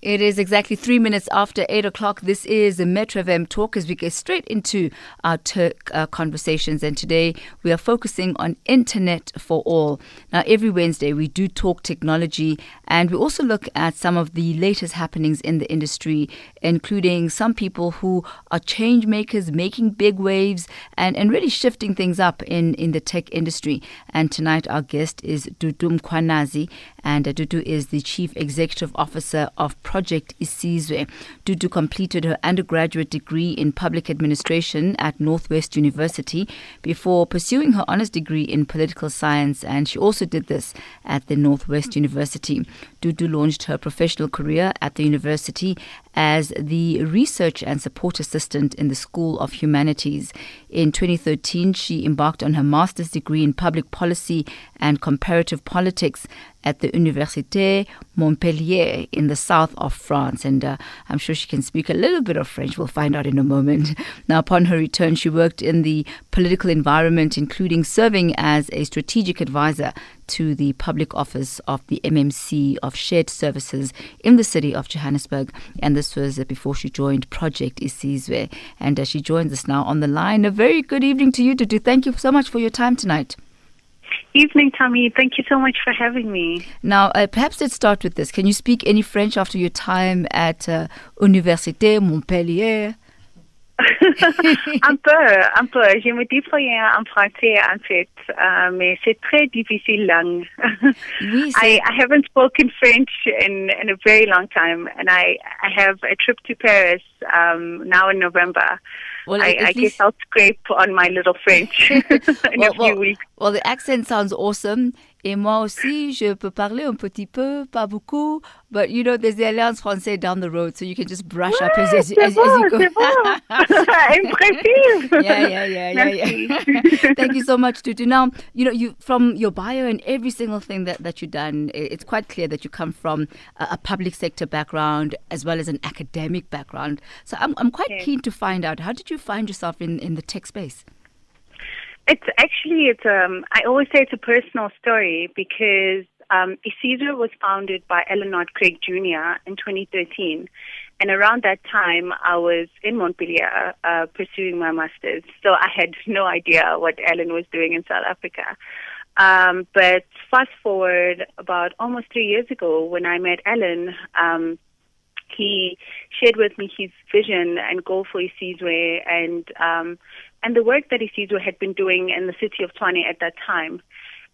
It is exactly three minutes after eight o'clock. This is the Metro FM Talk as we get straight into our Turk uh, conversations. And today we are focusing on internet for all. Now, every Wednesday we do talk technology and we also look at some of the latest happenings in the industry, including some people who are change makers, making big waves and, and really shifting things up in, in the tech industry. And tonight our guest is Dudu Mkhwanazi, and uh, Dudu is the Chief Executive Officer of Isizwe. Dudu completed her undergraduate degree in public administration at Northwest University before pursuing her honors degree in political science, and she also did this at the Northwest University. Dudu launched her professional career at the university as the research and support assistant in the School of Humanities. In 2013, she embarked on her master's degree in public policy and comparative politics at the Université Montpellier in the south of France. And uh, I'm sure she can speak a little bit of French. We'll find out in a moment. Now, upon her return, she worked in the political environment, including serving as a strategic advisor to the public office of the MMC of Shared Services in the city of Johannesburg. And this was before she joined Project Isizwe. And uh, she joins us now on the line. A very good evening to you, Dudu. Thank you so much for your time tonight. Evening, Tommy. Thank you so much for having me. Now, uh, perhaps let's start with this. Can you speak any French after your time at uh, Université Montpellier? Un peu, un peu. Je me débrouille en français en fait, uh, mais c'est très difficile langue. oui, I, I haven't spoken French in, in a very long time, and I, I have a trip to Paris um, now in November. Well, I, I guess I'll scrape on my little French in well, a few well, weeks. Well, the accent sounds awesome. Et moi aussi, je peux parler un petit peu, pas beaucoup. But you know, there's the Alliance Française down the road, so you can just brush ouais, up as, as, bon, as you go. Bon. Impressive. yeah, yeah, yeah, yeah, yeah. Thank you so much, Dudu. Now, you know, you from your bio and every single thing that, that you've done, it's quite clear that you come from a, a public sector background as well as an academic background. So I'm, I'm quite keen to find out, how did you find yourself in, in the tech space? It's actually it's um I always say it's a personal story because um Isizwe was founded by Alan Craig Jr. in 2013. And around that time, I was in Montpellier uh, pursuing my master's. So I had no idea what Alan was doing in South Africa. Um, but fast forward about almost three years ago when I met Alan, um, he shared with me his vision and goal for Isizwe and um, and the work that Isizwe had been doing in the city of Tshwane at that time.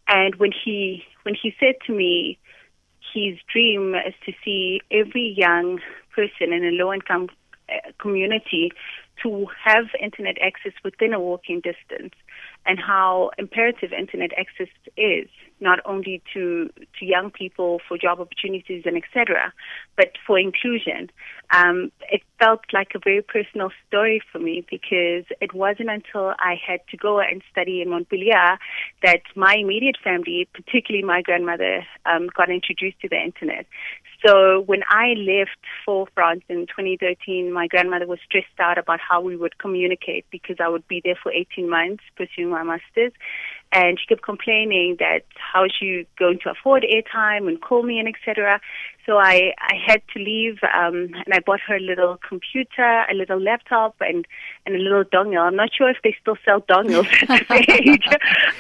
And when he when he said to me, his dream is to see every young person in a low income uh, community to have internet access within a walking distance and how imperative internet access is not only to to young people for job opportunities and etc but for inclusion um, it felt like a very personal story for me because it wasn't until I had to go and study in Montpellier that my immediate family, particularly my grandmother, um, got introduced to the internet. So when I left for France in 2013, my grandmother was stressed out about how we would communicate because I would be there for 18 months pursuing my master's. And she kept complaining that how is she going to afford airtime and call me and etc. So I, I had to leave, um, and I bought her a little computer, a little laptop, and, and a little dongle. I'm not sure if they still sell dongles at this age,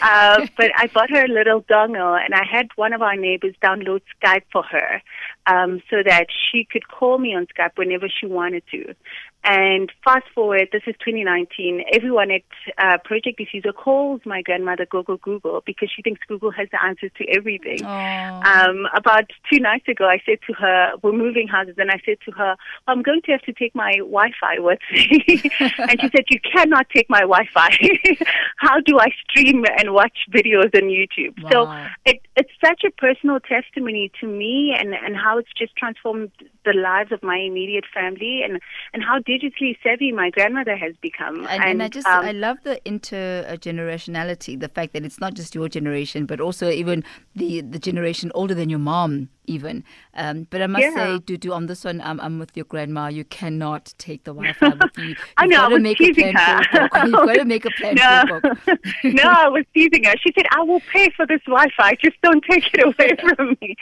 uh, but I bought her a little dongle, and I had one of our neighbors download Skype for her um, so that she could call me on Skype whenever she wanted to. And fast forward, this is 2019. Everyone at uh, Project Isizwe calls my grandmother Google Google because she thinks Google has the answers to everything. Um, about two nights ago, I said to her, "We're moving houses," and I said to her, "I'm going to have to take my Wi-Fi with me." and she said, "You cannot take my Wi-Fi. How do I stream and watch videos on YouTube?" Wow. So it, it's such a personal testimony to me, and and how it's just transformed the lives of my immediate family, and and how digitally savvy my grandmother has become. And, and, and I just um, I love the intergenerationality, the fact that it's not just your generation, but also even the the generation older than your mom even. Um, but I must yeah. say, Dudu, on this one, I'm, I'm with your grandma. You cannot take the Wi-Fi with you. You've I know. Got I was to make teasing a her. You've got to make a plan no. for book. no, I was teasing her. She said, "I will pay for this Wi-Fi. Just don't take it away from me."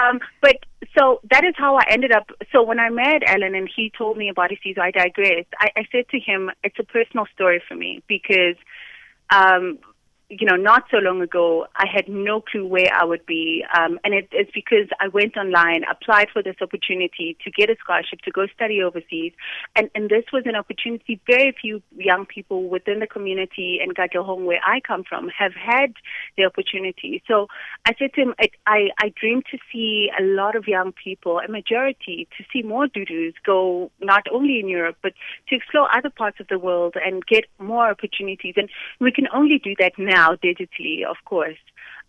Um, but so that is how I ended up. So when I met Alan and he told me about Isizwe, I digressed. I, I said to him, it's a personal story for me because um, you know, not so long ago, I had no clue where I would be. Um, and it, it's because I went online, applied for this opportunity to get a scholarship to go study overseas. And, and this was an opportunity very few young people within the community in Katlehong, where I come from, have had the opportunity. So I said to him, I, I, I dream to see a lot of young people, a majority, to see more Dudus go not only in Europe, but to explore other parts of the world and get more opportunities. And we can only do that now now digitally, of course.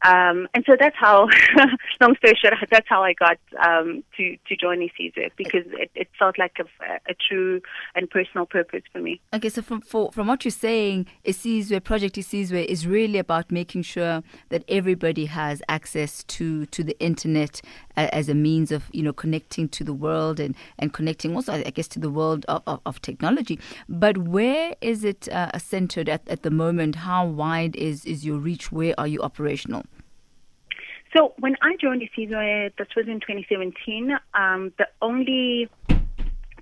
Um, and so that's how, long story short, that's how I got um, to to join Isizwe because it, it felt like a, a, true and personal purpose for me. Okay, so from for, from what you're saying, Isizwe Project Isizwe is really about making sure that everybody has access to to the internet as a means of you know connecting to the world and and connecting also, I guess, to the world of, of, of technology. But where is it uh, centered at, at the moment? How wide is is your reach? Where are you operational? So when I joined Isizwe, this was in 2017, um, the only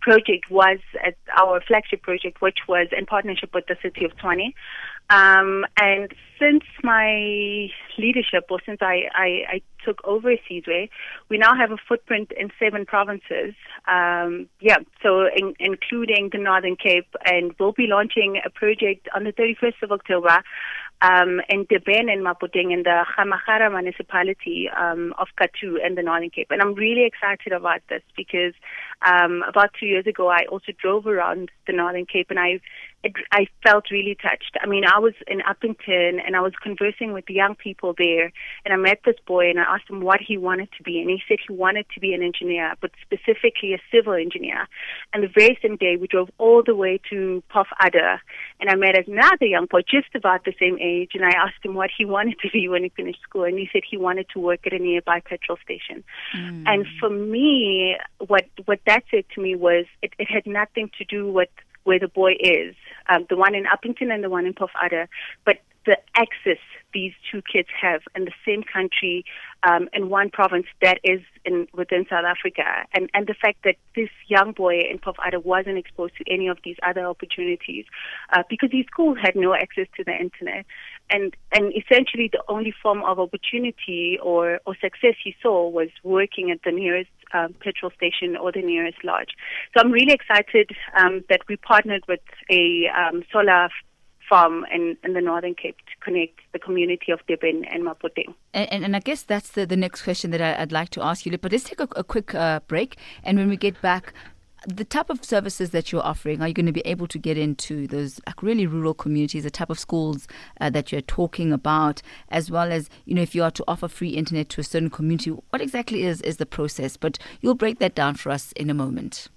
project was at our flagship project, which was in partnership with the city of Tshwane. Um, and since my leadership, or since I, I, I took over Isizwe, we now have a footprint in seven provinces. Um, yeah, so in, including the Northern Cape, and we'll be launching a project on the 31st of October um, in Dibeng and Mapoteng in the Gamagara municipality um, of Kathu in the Northern Cape. And I'm really excited about this because um, about two years ago, I also drove around the Northern Cape and I it, I felt really touched. I mean, I was in Upington and I was conversing with the young people there, and I met this boy and I asked him what he wanted to be, and he said he wanted to be an engineer, but specifically a civil engineer. And the very same day, we drove all the way to Pof Adder, and I met another young boy just about the same age, and I asked him what he wanted to be when he finished school, and he said he wanted to work at a nearby petrol station. Mm. And for me, what what that said to me was it, it had nothing to do with where the boy is, um, the one in Upington and the one in Pof Adder, but the access these two kids have in the same country um, in one province that is in within South Africa, and and the fact that this young boy in Pofadder wasn't exposed to any of these other opportunities uh, because his school had no access to the internet, and and essentially the only form of opportunity or or success he saw was working at the nearest um, petrol station or the nearest lodge. So I'm really excited um, that we partnered with a um, solar farm in, in the Northern Cape to connect the community of Dibeng and Mapoteng. And, and, and, I guess that's the, the next question that I, would like to ask you. But let's take a, a quick uh, break. And when we get back, the type of services that you're offering, are you going to be able to get into those really rural communities, the type of schools uh, that you're talking about, as well as, you know, if you are to offer free internet to a certain community, what exactly is, is the process? But you'll break that down for us in a moment.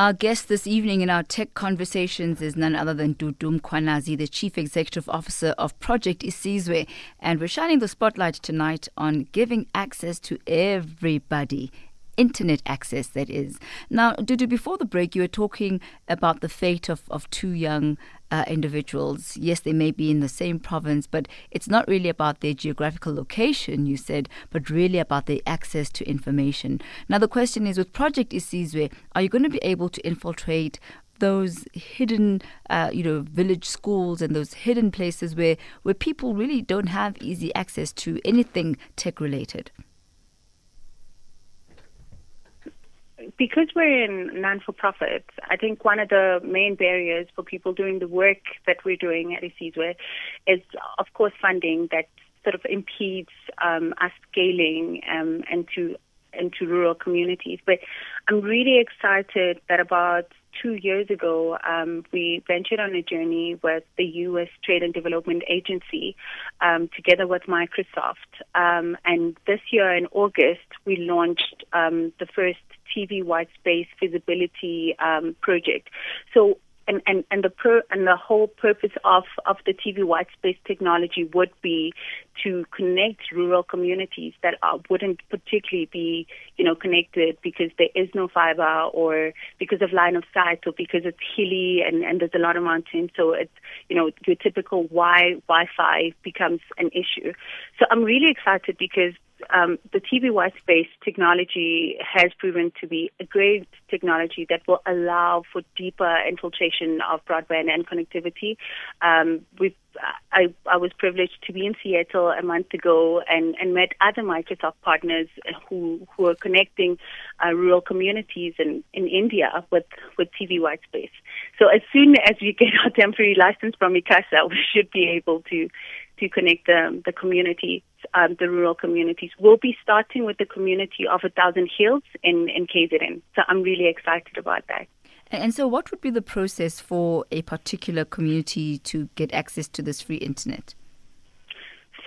Our guest this evening in our tech conversations is none other than Dudu Mkhwanazi, the Chief Executive Officer of Project Isizwe. And we're shining the spotlight tonight on giving access to everybody internet access, that is. Now, Dudu, before the break, you were talking about the fate of, of two young uh, individuals. Yes, they may be in the same province, but it's not really about their geographical location, you said, but really about their access to information. Now, the question is with Project Isizwe, are you going to be able to infiltrate those hidden, uh, you know, village schools and those hidden places where, where people really don't have easy access to anything tech related? Because we're in non-for-profit, I think one of the main barriers for people doing the work that we're doing at Isizwe is, of course, funding that sort of impedes um, us scaling um, into rural communities. But I'm really excited that about two years ago, um, we ventured on a journey with the U.S. Trade and Development Agency um, together with Microsoft. Um, and this year in August, we launched um, the first TV white space feasibility um, project. So and, and, and the per, and the whole purpose of, of the TV white space technology would be to connect rural communities that are, wouldn't particularly be, you know, connected because there is no fiber or because of line of sight or because it's hilly and, and there's a lot of mountains. So it's, you know, your typical Wi Wi-Fi becomes an issue. So I'm really excited because um, the TV white space technology has proven to be a great technology that will allow for deeper infiltration of broadband and connectivity. Um, we've I, I was privileged to be in Seattle a month ago and, and met other Microsoft partners who, who are connecting uh, rural communities in, in India with, with TV white space. So as soon as we get our temporary license from ICASA, we should be able to, to connect the, the community, um, the rural communities. We'll be starting with the community of a thousand hills in, in KZN. So I'm really excited about that. And so, what would be the process for a particular community to get access to this free internet?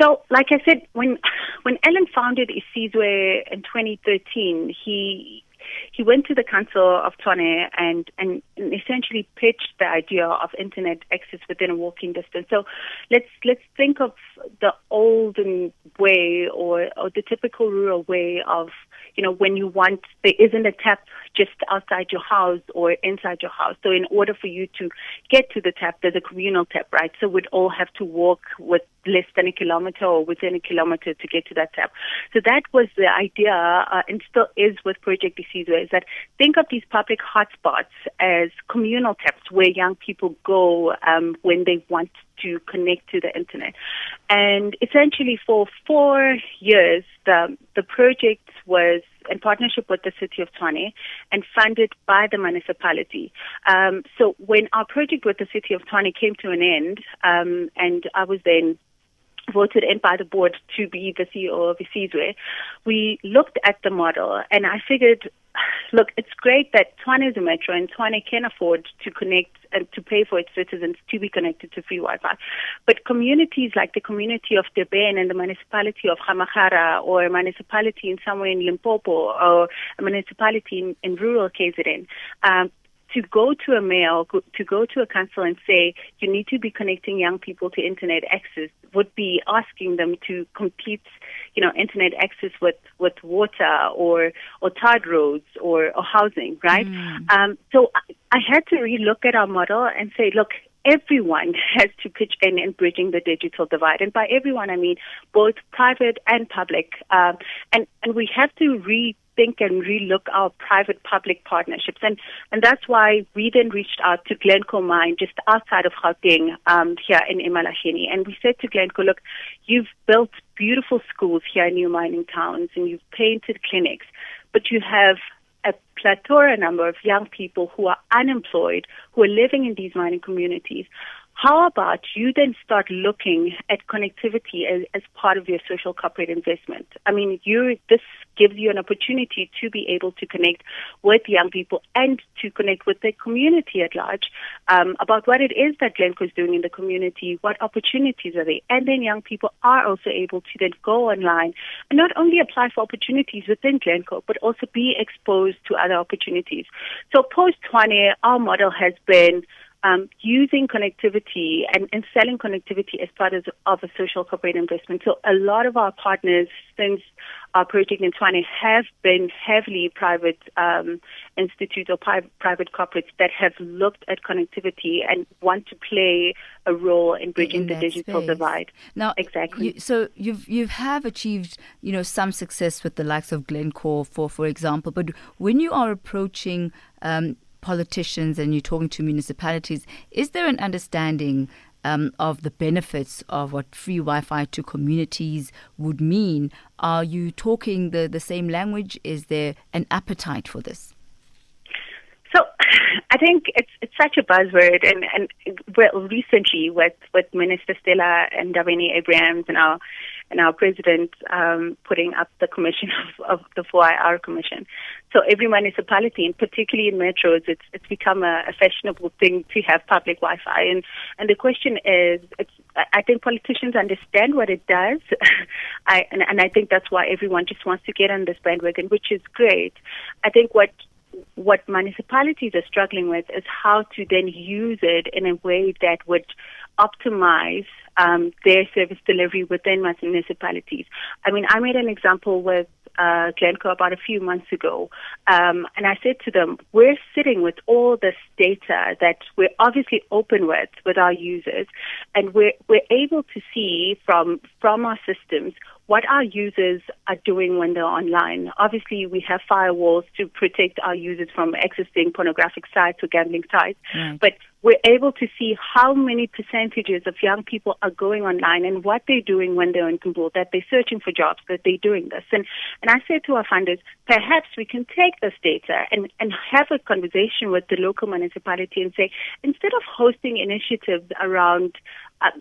So, like I said, when when Alan founded Isizwe in 2013, he he went to the Council of and, and, and essentially pitched the idea of internet access within a walking distance. So let's let's think of the olden way or, or the typical rural way of you know when you want there isn't a tap just outside your house or inside your house. So in order for you to get to the tap, there's a communal tap, right? So we'd all have to walk with less than a kilometer or within a kilometer to get to that tap. So that was the idea, uh, and still is with Project Isizwe, is that think of these public hotspots as communal taps where young people go um, when they want to connect to the internet. And essentially, for four years, the the project was in partnership with the city of Tshwane and funded by the municipality. Um, so when our project with the city of Tshwane came to an end, um, and I was then voted in by the board to be the CEO of Isizwe, we looked at the model and I figured, look, it's great that Tshwane is a metro and Tshwane can afford to connect and to pay for its citizens to be connected to free Wi-Fi. But communities like the community of Dibeng and the municipality of Gamagara or a municipality in somewhere in Limpopo or a municipality in, in rural KZN, um, to go to a mayor, to go to a council and say you need to be connecting young people to internet access would be asking them to compete, you know, internet access with, with water or, or tarred roads or, or housing, right? Mm. Um, so I, I had to relook at our model and say, look, everyone has to pitch in in bridging the digital divide. And by everyone, I mean both private and public. Um, and, and we have to re rethink and relook our private-public partnerships. And, and that's why we then reached out to Glencore Mine just outside of Gauteng um, here in Emalahleni. And we said to Glencore, look, you've built beautiful schools here in new mining towns and you've painted clinics, but you have a plethora number of young people who are unemployed, who are living in these mining communities, how about you then start looking at connectivity as, as part of your social corporate investment? I mean, you this gives you an opportunity to be able to connect with young people and to connect with the community at large um, about what it is that Glencore is doing in the community, what opportunities are there, and then young people are also able to then go online and not only apply for opportunities within Glencore, but also be exposed to other opportunities. So post 20, our model has been um, using connectivity and, and, selling connectivity as part of, of, a social corporate investment. So a lot of our partners since our project in Tshwane have been heavily private um, institutes or pri- private corporates that have looked at connectivity and want to play a role in bridging in the digital space. divide. Now, exactly. You, so you've you have achieved you know some success with the likes of Glencore, for for example. But when you are approaching um, politicians and you're talking to municipalities, is there an understanding um, of the benefits of what free Wi-Fi to communities would mean? Are you talking the, the same language? Is there an appetite for this? So, I think it's it's such a buzzword, and and well, recently with with Minister Stella and Ndabeni-Abrahams and our and our president um, putting up the commission of, of the 4IR commission. So every municipality, and particularly in metros, it's it's become a, a fashionable thing to have public Wi-Fi. And and the question is, I think politicians understand what it does, I and, and I think that's why everyone just wants to get on this bandwagon, which is great. I think what what municipalities are struggling with is how to then use it in a way that would optimize um, their service delivery within municipalities. I mean, I made an example with uh, Glencore about a few months ago, um, and I said to them, "We're sitting with all this data that we're obviously open with with our users, and we're we're able to see from from our systems what our users are doing when they're online. Obviously, we have firewalls to protect our users from accessing pornographic sites or gambling sites, right. but we're able to see how many percentages of young people are going online and what they're doing when they're in Kabul, that they're searching for jobs, that they're doing this. And, and I said to our funders, perhaps we can take this data and, and have a conversation with the local municipality and say, instead of hosting initiatives around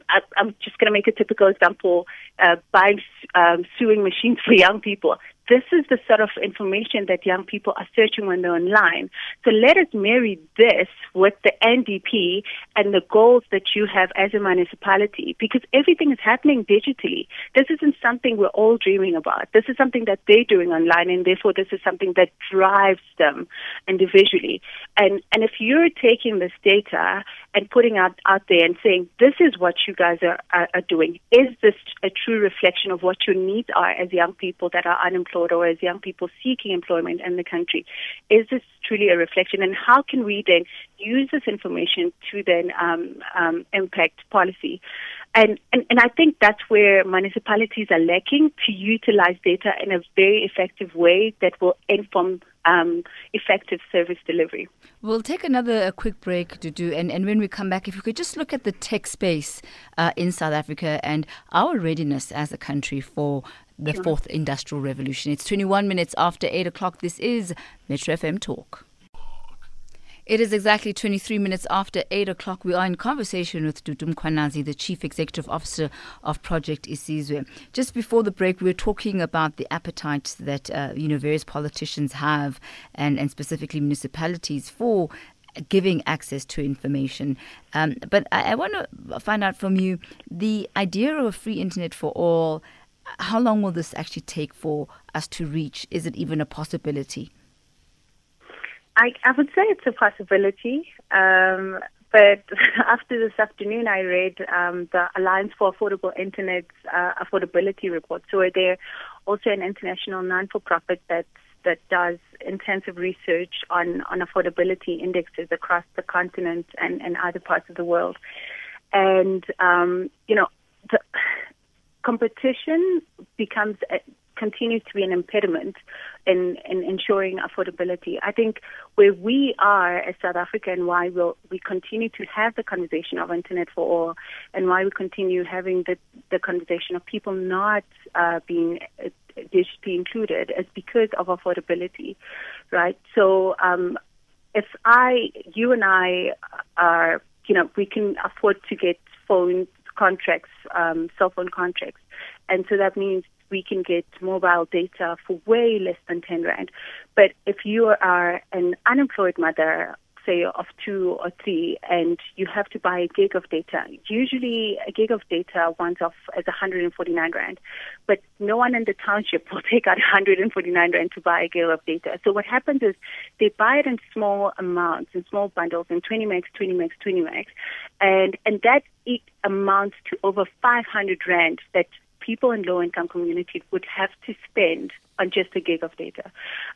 I, am just going to make a typical example: uh, buying um, sewing machines for young people this is the sort of information that young people are searching when they're online. So let us marry this with the NDP and the goals that you have as a municipality because everything is happening digitally. This isn't something we're all dreaming about. This is something that they're doing online and therefore this is something that drives them individually. And, and if you're taking this data and putting out, out there and saying, this is what you guys are, are, are doing, is this a true reflection of what your needs are as young people that are unemployed? Unemployed or as young people seeking employment in the country. Is this truly a reflection? And how can we then use this information to then um, um, impact policy? And, and, and I think that's where municipalities are lacking to utilize data in a very effective way that will inform um, effective service delivery. We'll take another quick break to do, and, and when we come back, if you could just look at the tech space uh, in South Africa and our readiness as a country for the fourth industrial revolution. It's 21 minutes after 8 o'clock. This is Metro FM Talk. It is exactly 23 minutes after 8 o'clock. We are in conversation with Dudu Mkhwanazi, the Chief Executive Officer of Project Isizwe. Just before the break, we were talking about the appetite that uh, you know various politicians have, and, and specifically municipalities, for giving access to information. Um, but I, I want to find out from you the idea of a free internet for all how long will this actually take for us to reach? Is it even a possibility? I, I would say it's a possibility. Um, but after this afternoon, I read um, the Alliance for Affordable Internet's uh, Affordability Report. So they're also an international non-for-profit that that does intensive research on, on affordability indexes across the continent and, and other parts of the world. And, um, you know, the, competition becomes continues to be an impediment in, in ensuring affordability. I think where we are as South Africa and why we'll, we continue to have the conversation of internet for all and why we continue having the, the conversation of people not uh, being uh, digitally included is because of affordability, right? So um, if I, you and I are, you know, we can afford to get phones contracts, um, cell phone contracts. And so that means we can get mobile data for way less than 10 Rand. But if you are an unemployed mother say of two or three and you have to buy a gig of data. Usually a gig of data once off as 149 rand, but no one in the township will take out 149 rand to buy a gig of data. So what happens is they buy it in small amounts, in small bundles, in 20 megs, 20 megs, 20 megs, and and that it amounts to over 500 rand that people in low income communities would have to spend on just a gig of data.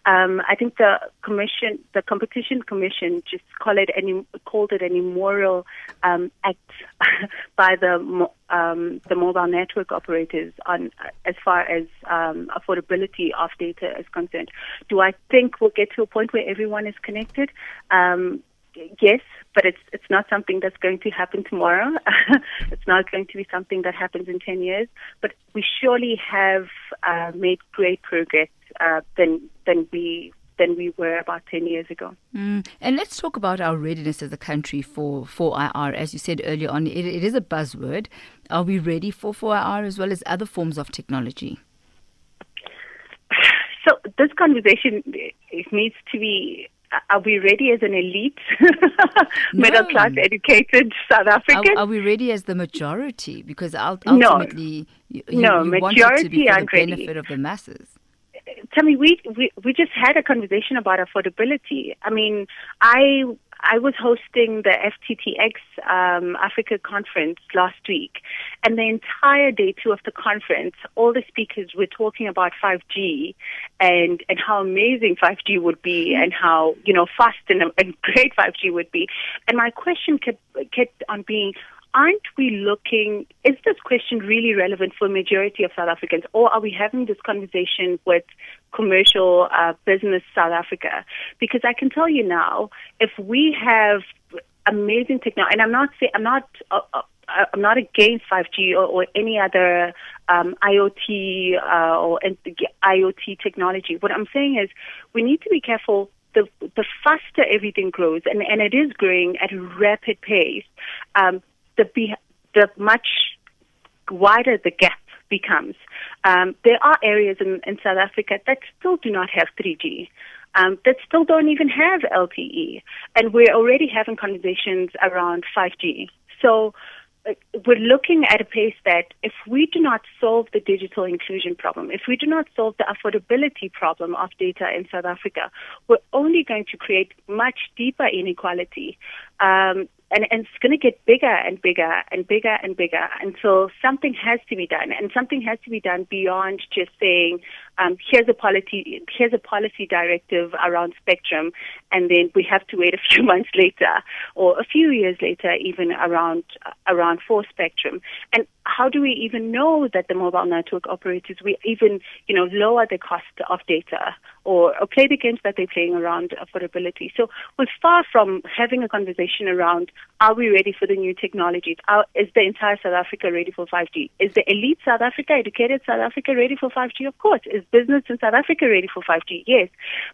Um, I think the commission, the competition commission, just call it any, called it an immoral um, act by the um, the mobile network operators on as far as um, affordability of data is concerned. Do I think we'll get to a point where everyone is connected? Um, yes, but it's it's not something that's going to happen tomorrow. it's not going to be something that happens in ten years. But we surely have uh, made great progress uh, than than we than we were about 10 years ago. Mm. And let's talk about our readiness as a country for 4IR. As you said earlier on, it, it is a buzzword. Are we ready for 4IR as well as other forms of technology? So this conversation it needs to be are we ready as an elite, middle class, educated South African? Are, are, we ready as the majority? Because ultimately, no, you, no you majority to be for the benefit ready. of the masses. Tell me, we, we we just had a conversation about affordability. I mean, I I was hosting the FTTX um, Africa conference last week, and the entire day two of the conference, all the speakers were talking about 5G and and how amazing 5G would be, and how you know fast and, and great 5G would be. And my question kept kept on being, aren't we looking, is this question really relevant for majority of South Africans, or are we having this conversation with commercial uh, business South Africa? Because I can tell you now, if we have amazing technology, and I'm not saying, I'm not, uh, uh, I'm not against 5G or, or any other um, IoT uh, or IoT technology. What I'm saying is we need to be careful the the faster everything grows, and, and it is growing at a rapid pace, um, the be, the much wider the gap becomes. Um, there are areas in, in South Africa that still do not have 3G. Um, that still don't even have LTE, and we're already having conversations around 5G. So we're looking at a pace that if we do not solve the digital inclusion problem, if we do not solve the affordability problem of data in South Africa, we're only going to create much deeper inequality. Um, and, and it's going to get bigger and bigger and bigger and bigger until something has to be done, and something has to be done beyond just saying, um, "Here's a policy, here's a policy directive around spectrum," and then we have to wait a few months later or a few years later, even around around for spectrum. And how do we even know that the mobile network operators we even you know lower the cost of data or, or play the games that they're playing around affordability? So we're far from having a conversation around are we ready for the new technologies? Are, is the entire South Africa ready for 5G? Is the elite South Africa, educated South Africa ready for 5G? Of course. Is business in South Africa ready for 5G? Yes.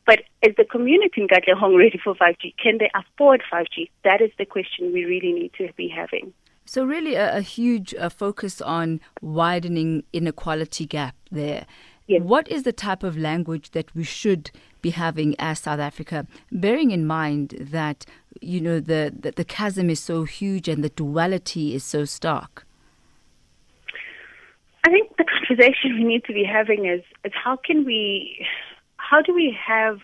But is the community in Katlehong ready for 5G? Can they afford 5G? That is the question we really need to be having. So, really, a, a huge uh, focus on widening inequality gap there. Yes. What is the type of language that we should be having as South Africa, bearing in mind that you know the, the, the chasm is so huge and the duality is so stark? I think the conversation we need to be having is is how can we, how do we have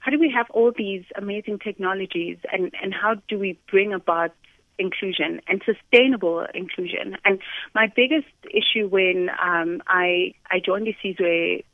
how do we have all these amazing technologies and, and how do we bring about inclusion and sustainable inclusion. And my biggest issue when um, I I joined the Isizwe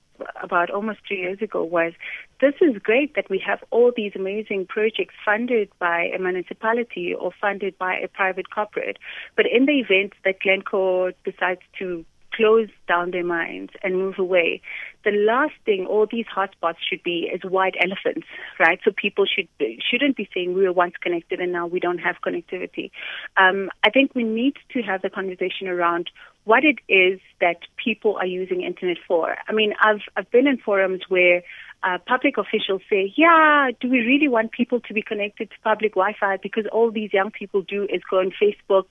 about almost three years ago was this is great that we have all these amazing projects funded by a municipality or funded by a private corporate. But in the event that Glencore decides to close down their mines and move away. The last thing all these hotspots should be is white elephants, right? So people should shouldn't be saying we were once connected and now we don't have connectivity. Um, I think we need to have the conversation around what it is that people are using internet for. I mean, I've I've been in forums where uh, public officials say, yeah, do we really want people to be connected to public Wi-Fi? Because all these young people do is go on Facebook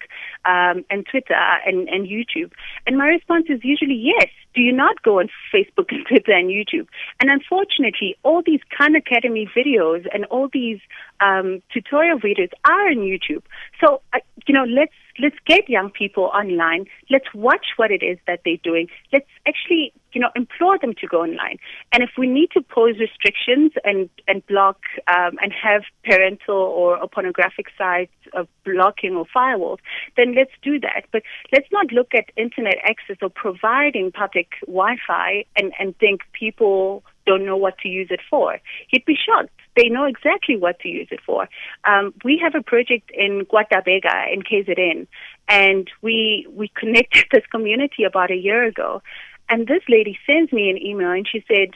um, and Twitter and, and YouTube. And my response is usually yes. Do you not go on Facebook and Twitter and YouTube? And unfortunately, all these Khan Academy videos and all these um, tutorial videos are on YouTube. So, uh, you know, let's let's get young people online. Let's watch what it is that they're doing. Let's actually, you know, implore them to go online. And if we need to pose restrictions and and block um, and have parental or, or pornographic sites of blocking or firewalls, then let's do that. But let's not look at internet access or providing public Wi-Fi and and think people don't know what to use it for. You'd be shocked. They know exactly what to use it for. Um, we have a project in KwaDabeka in KZN, and we we connected this community about a year ago. And this lady sends me an email, and she said,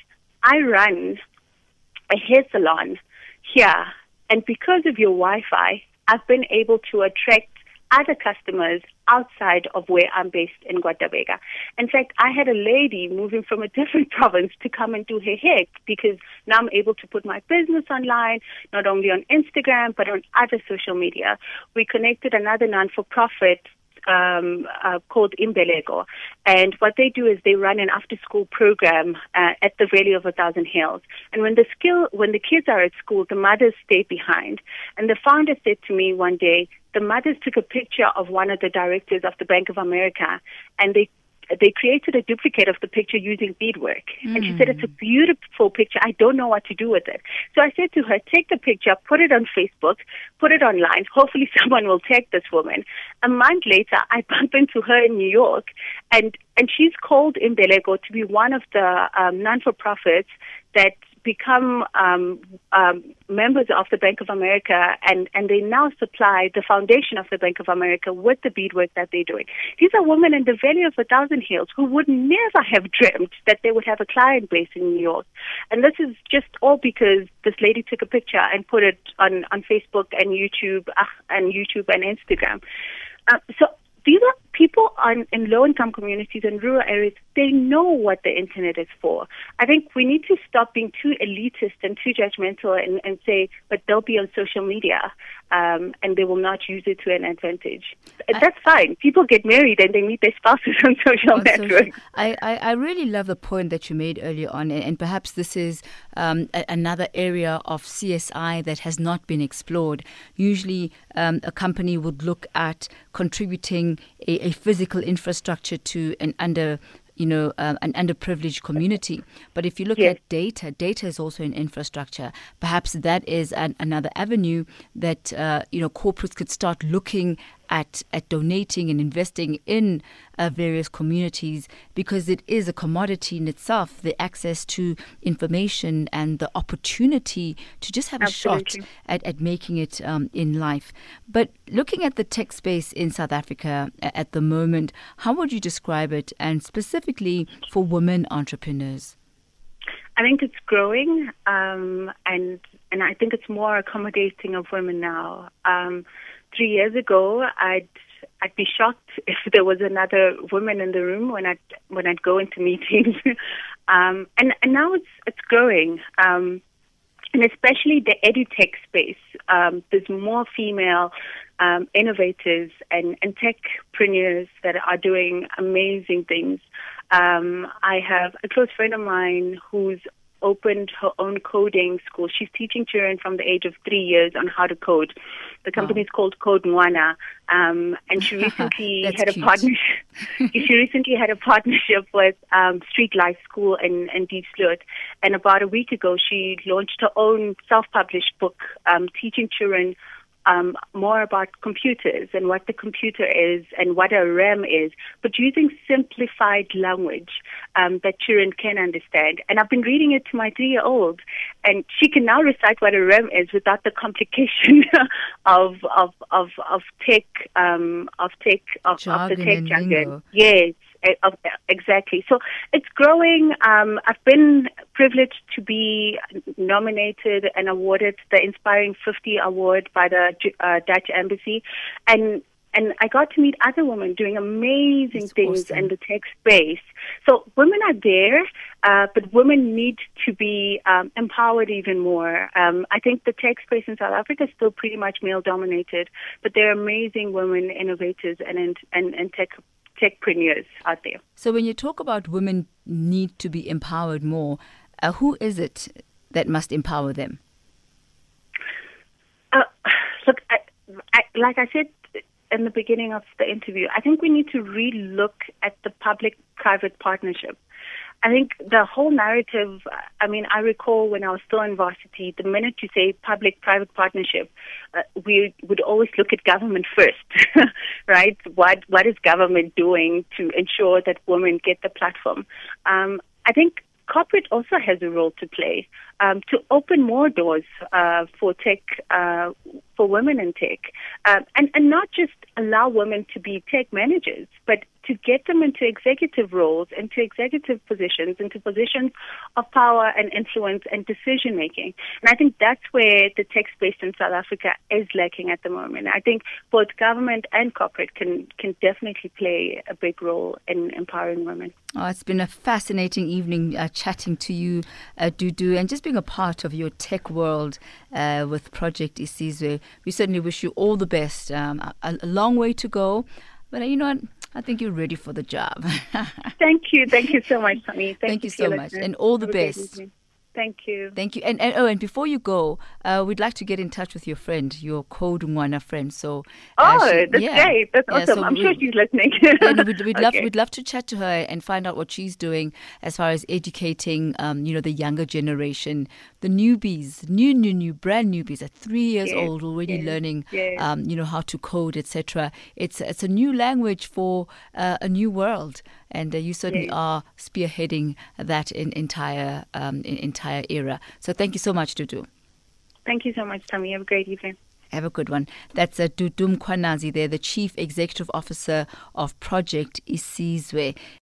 "I run a hair salon here, and because of your Wi-Fi, I've been able to attract other customers outside of where I'm based in KwaDabeka. In fact, I had a lady moving from a different province to come and do her hair because now I'm able to put my business online, not only on Instagram, but on other social media. We connected another non-for-profit um, uh, called Imbeleko. And what they do is they run an after-school program uh, at the Valley of a Thousand Hills. And when the skill, when the kids are at school, the mothers stay behind. And the founder said to me one day, the mothers took a picture of one of the directors of the Bank of America, and they they created a duplicate of the picture using beadwork. Mm. And she said, it's a beautiful picture. I don't know what to do with it. So I said to her, take the picture, put it on Facebook, put it online. Hopefully someone will tag this woman. A month later, I bump into her in New York and, and she's called Imbeleko to be one of the um, non-for-profits that become um, um, members of the Bank of America, and, and they now supply the foundation of the Bank of America with the beadwork that they're doing. These are women in the Valley of a Thousand Hills who would never have dreamt that they would have a client base in New York. And this is just all because this lady took a picture and put it on, on Facebook and YouTube uh, and YouTube and Instagram. Uh, so these are people on, in low income communities and rural areas, they know what the internet is for. I think we need to stop being too elitist and too judgmental and, and say, but they'll be on social media um, and they will not use it to an advantage. I, That's fine. People get married and they meet their spouses on social on networks. Social, I, I, I, really love the point that you made earlier on, and, and perhaps this is um, a, another area of CSI that has not been explored. Usually, um, a company would look at contributing a, a physical infrastructure to an under you know, um, an underprivileged community. But if you look yes. at data, data is also an infrastructure. Perhaps that is an, another avenue that uh, you know corporates could start looking at, at donating and investing in uh, various communities because it is a commodity in itself, the access to information and the opportunity to just have Absolutely. a shot at, at making it um, in life. But looking at the tech space in South Africa at the moment, how would you describe it and specifically for women entrepreneurs? I think it's growing, um, and and I think it's more accommodating of women now. Um, three years ago, I'd I'd be shocked if there was another woman in the room when I'd when I'd go into meetings, um, and and now it's it's growing, um, and especially the edutech space. Um, there's more female um, innovators and and techpreneurs that are doing amazing things. Um, I have a close friend of mine who's opened her own coding school. She's teaching children from the age of three years on how to code. The company is called Code Nwana, um, and she recently had a partnership. she recently had a partnership with um, Street Life School in, in Diepsloot, and about a week ago, she launched her own self-published book um, teaching children um, more about computers and what the computer is and what a RAM is, but using simplified language um, that children can understand. And I've been reading it to my three-year-old, and she can now recite what a RAM is without the complication of of of of tech um, of tech of, of the tech jargon. Yes. Exactly. So it's growing. Um, I've been privileged to be nominated and awarded the Inspiring 50 Award by the uh, Dutch Embassy, and and I got to meet other women doing amazing That's things awesome. in the tech space. So women are there, uh, but women need to be um, empowered even more. Um, I think the tech space in South Africa is still pretty much male dominated, but there are amazing women innovators and and, and tech techpreneurs out there. So when you talk about women need to be empowered more, uh, who is it that must empower them? Uh, look, I, I, like I said in the beginning of the interview, I think we need to re-look at the public-private partnership. I think the whole narrative, I mean, I recall when I was still in varsity, the minute you say public private partnership, uh, we would always look at government first, right? What, what is government doing to ensure that women get the platform? Um, I think corporate also has a role to play um, to open more doors uh, for tech, uh, for women in tech, um, and, and not just allow women to be tech managers, but to get them into executive roles, into executive positions, into positions of power and influence and decision making. And I think that's where the tech space in South Africa is lacking at the moment. I think both government and corporate can can definitely play a big role in empowering women. Oh, it's been a fascinating evening uh, chatting to you, uh, Dudu, and just being a part of your tech world uh, with Project Isizwe. We certainly wish you all the best. Um, a, a long way to go, but uh, you know what? I think you're ready for the job. Thank you. Thank you so much, Tommy. Thank, Thank you, you so much. And all the best. Thank you. Thank you. And, and oh, and before you go, uh, we'd like to get in touch with your friend, your Code Nwana friend. So uh, oh, she, that's yeah. great. That's yeah, awesome. So I'm sure she's listening. yeah, we'd, we'd okay. love we'd love to chat to her and find out what she's doing as far as educating, um, you know, the younger generation, the newbies, new, new, new, brand newbies at three years yes. old already yes. learning, yes. Um, you know, how to code, etc. It's it's a new language for uh, a new world and uh, you certainly Yes. are spearheading that in entire um, in, entire era. So thank you so much, Dudu. Thank you so much, Tammy. Have a great evening. Have a good one. That's uh, Dudu Mkhwanazi there, the Chief Executive Officer of Project Isizwe.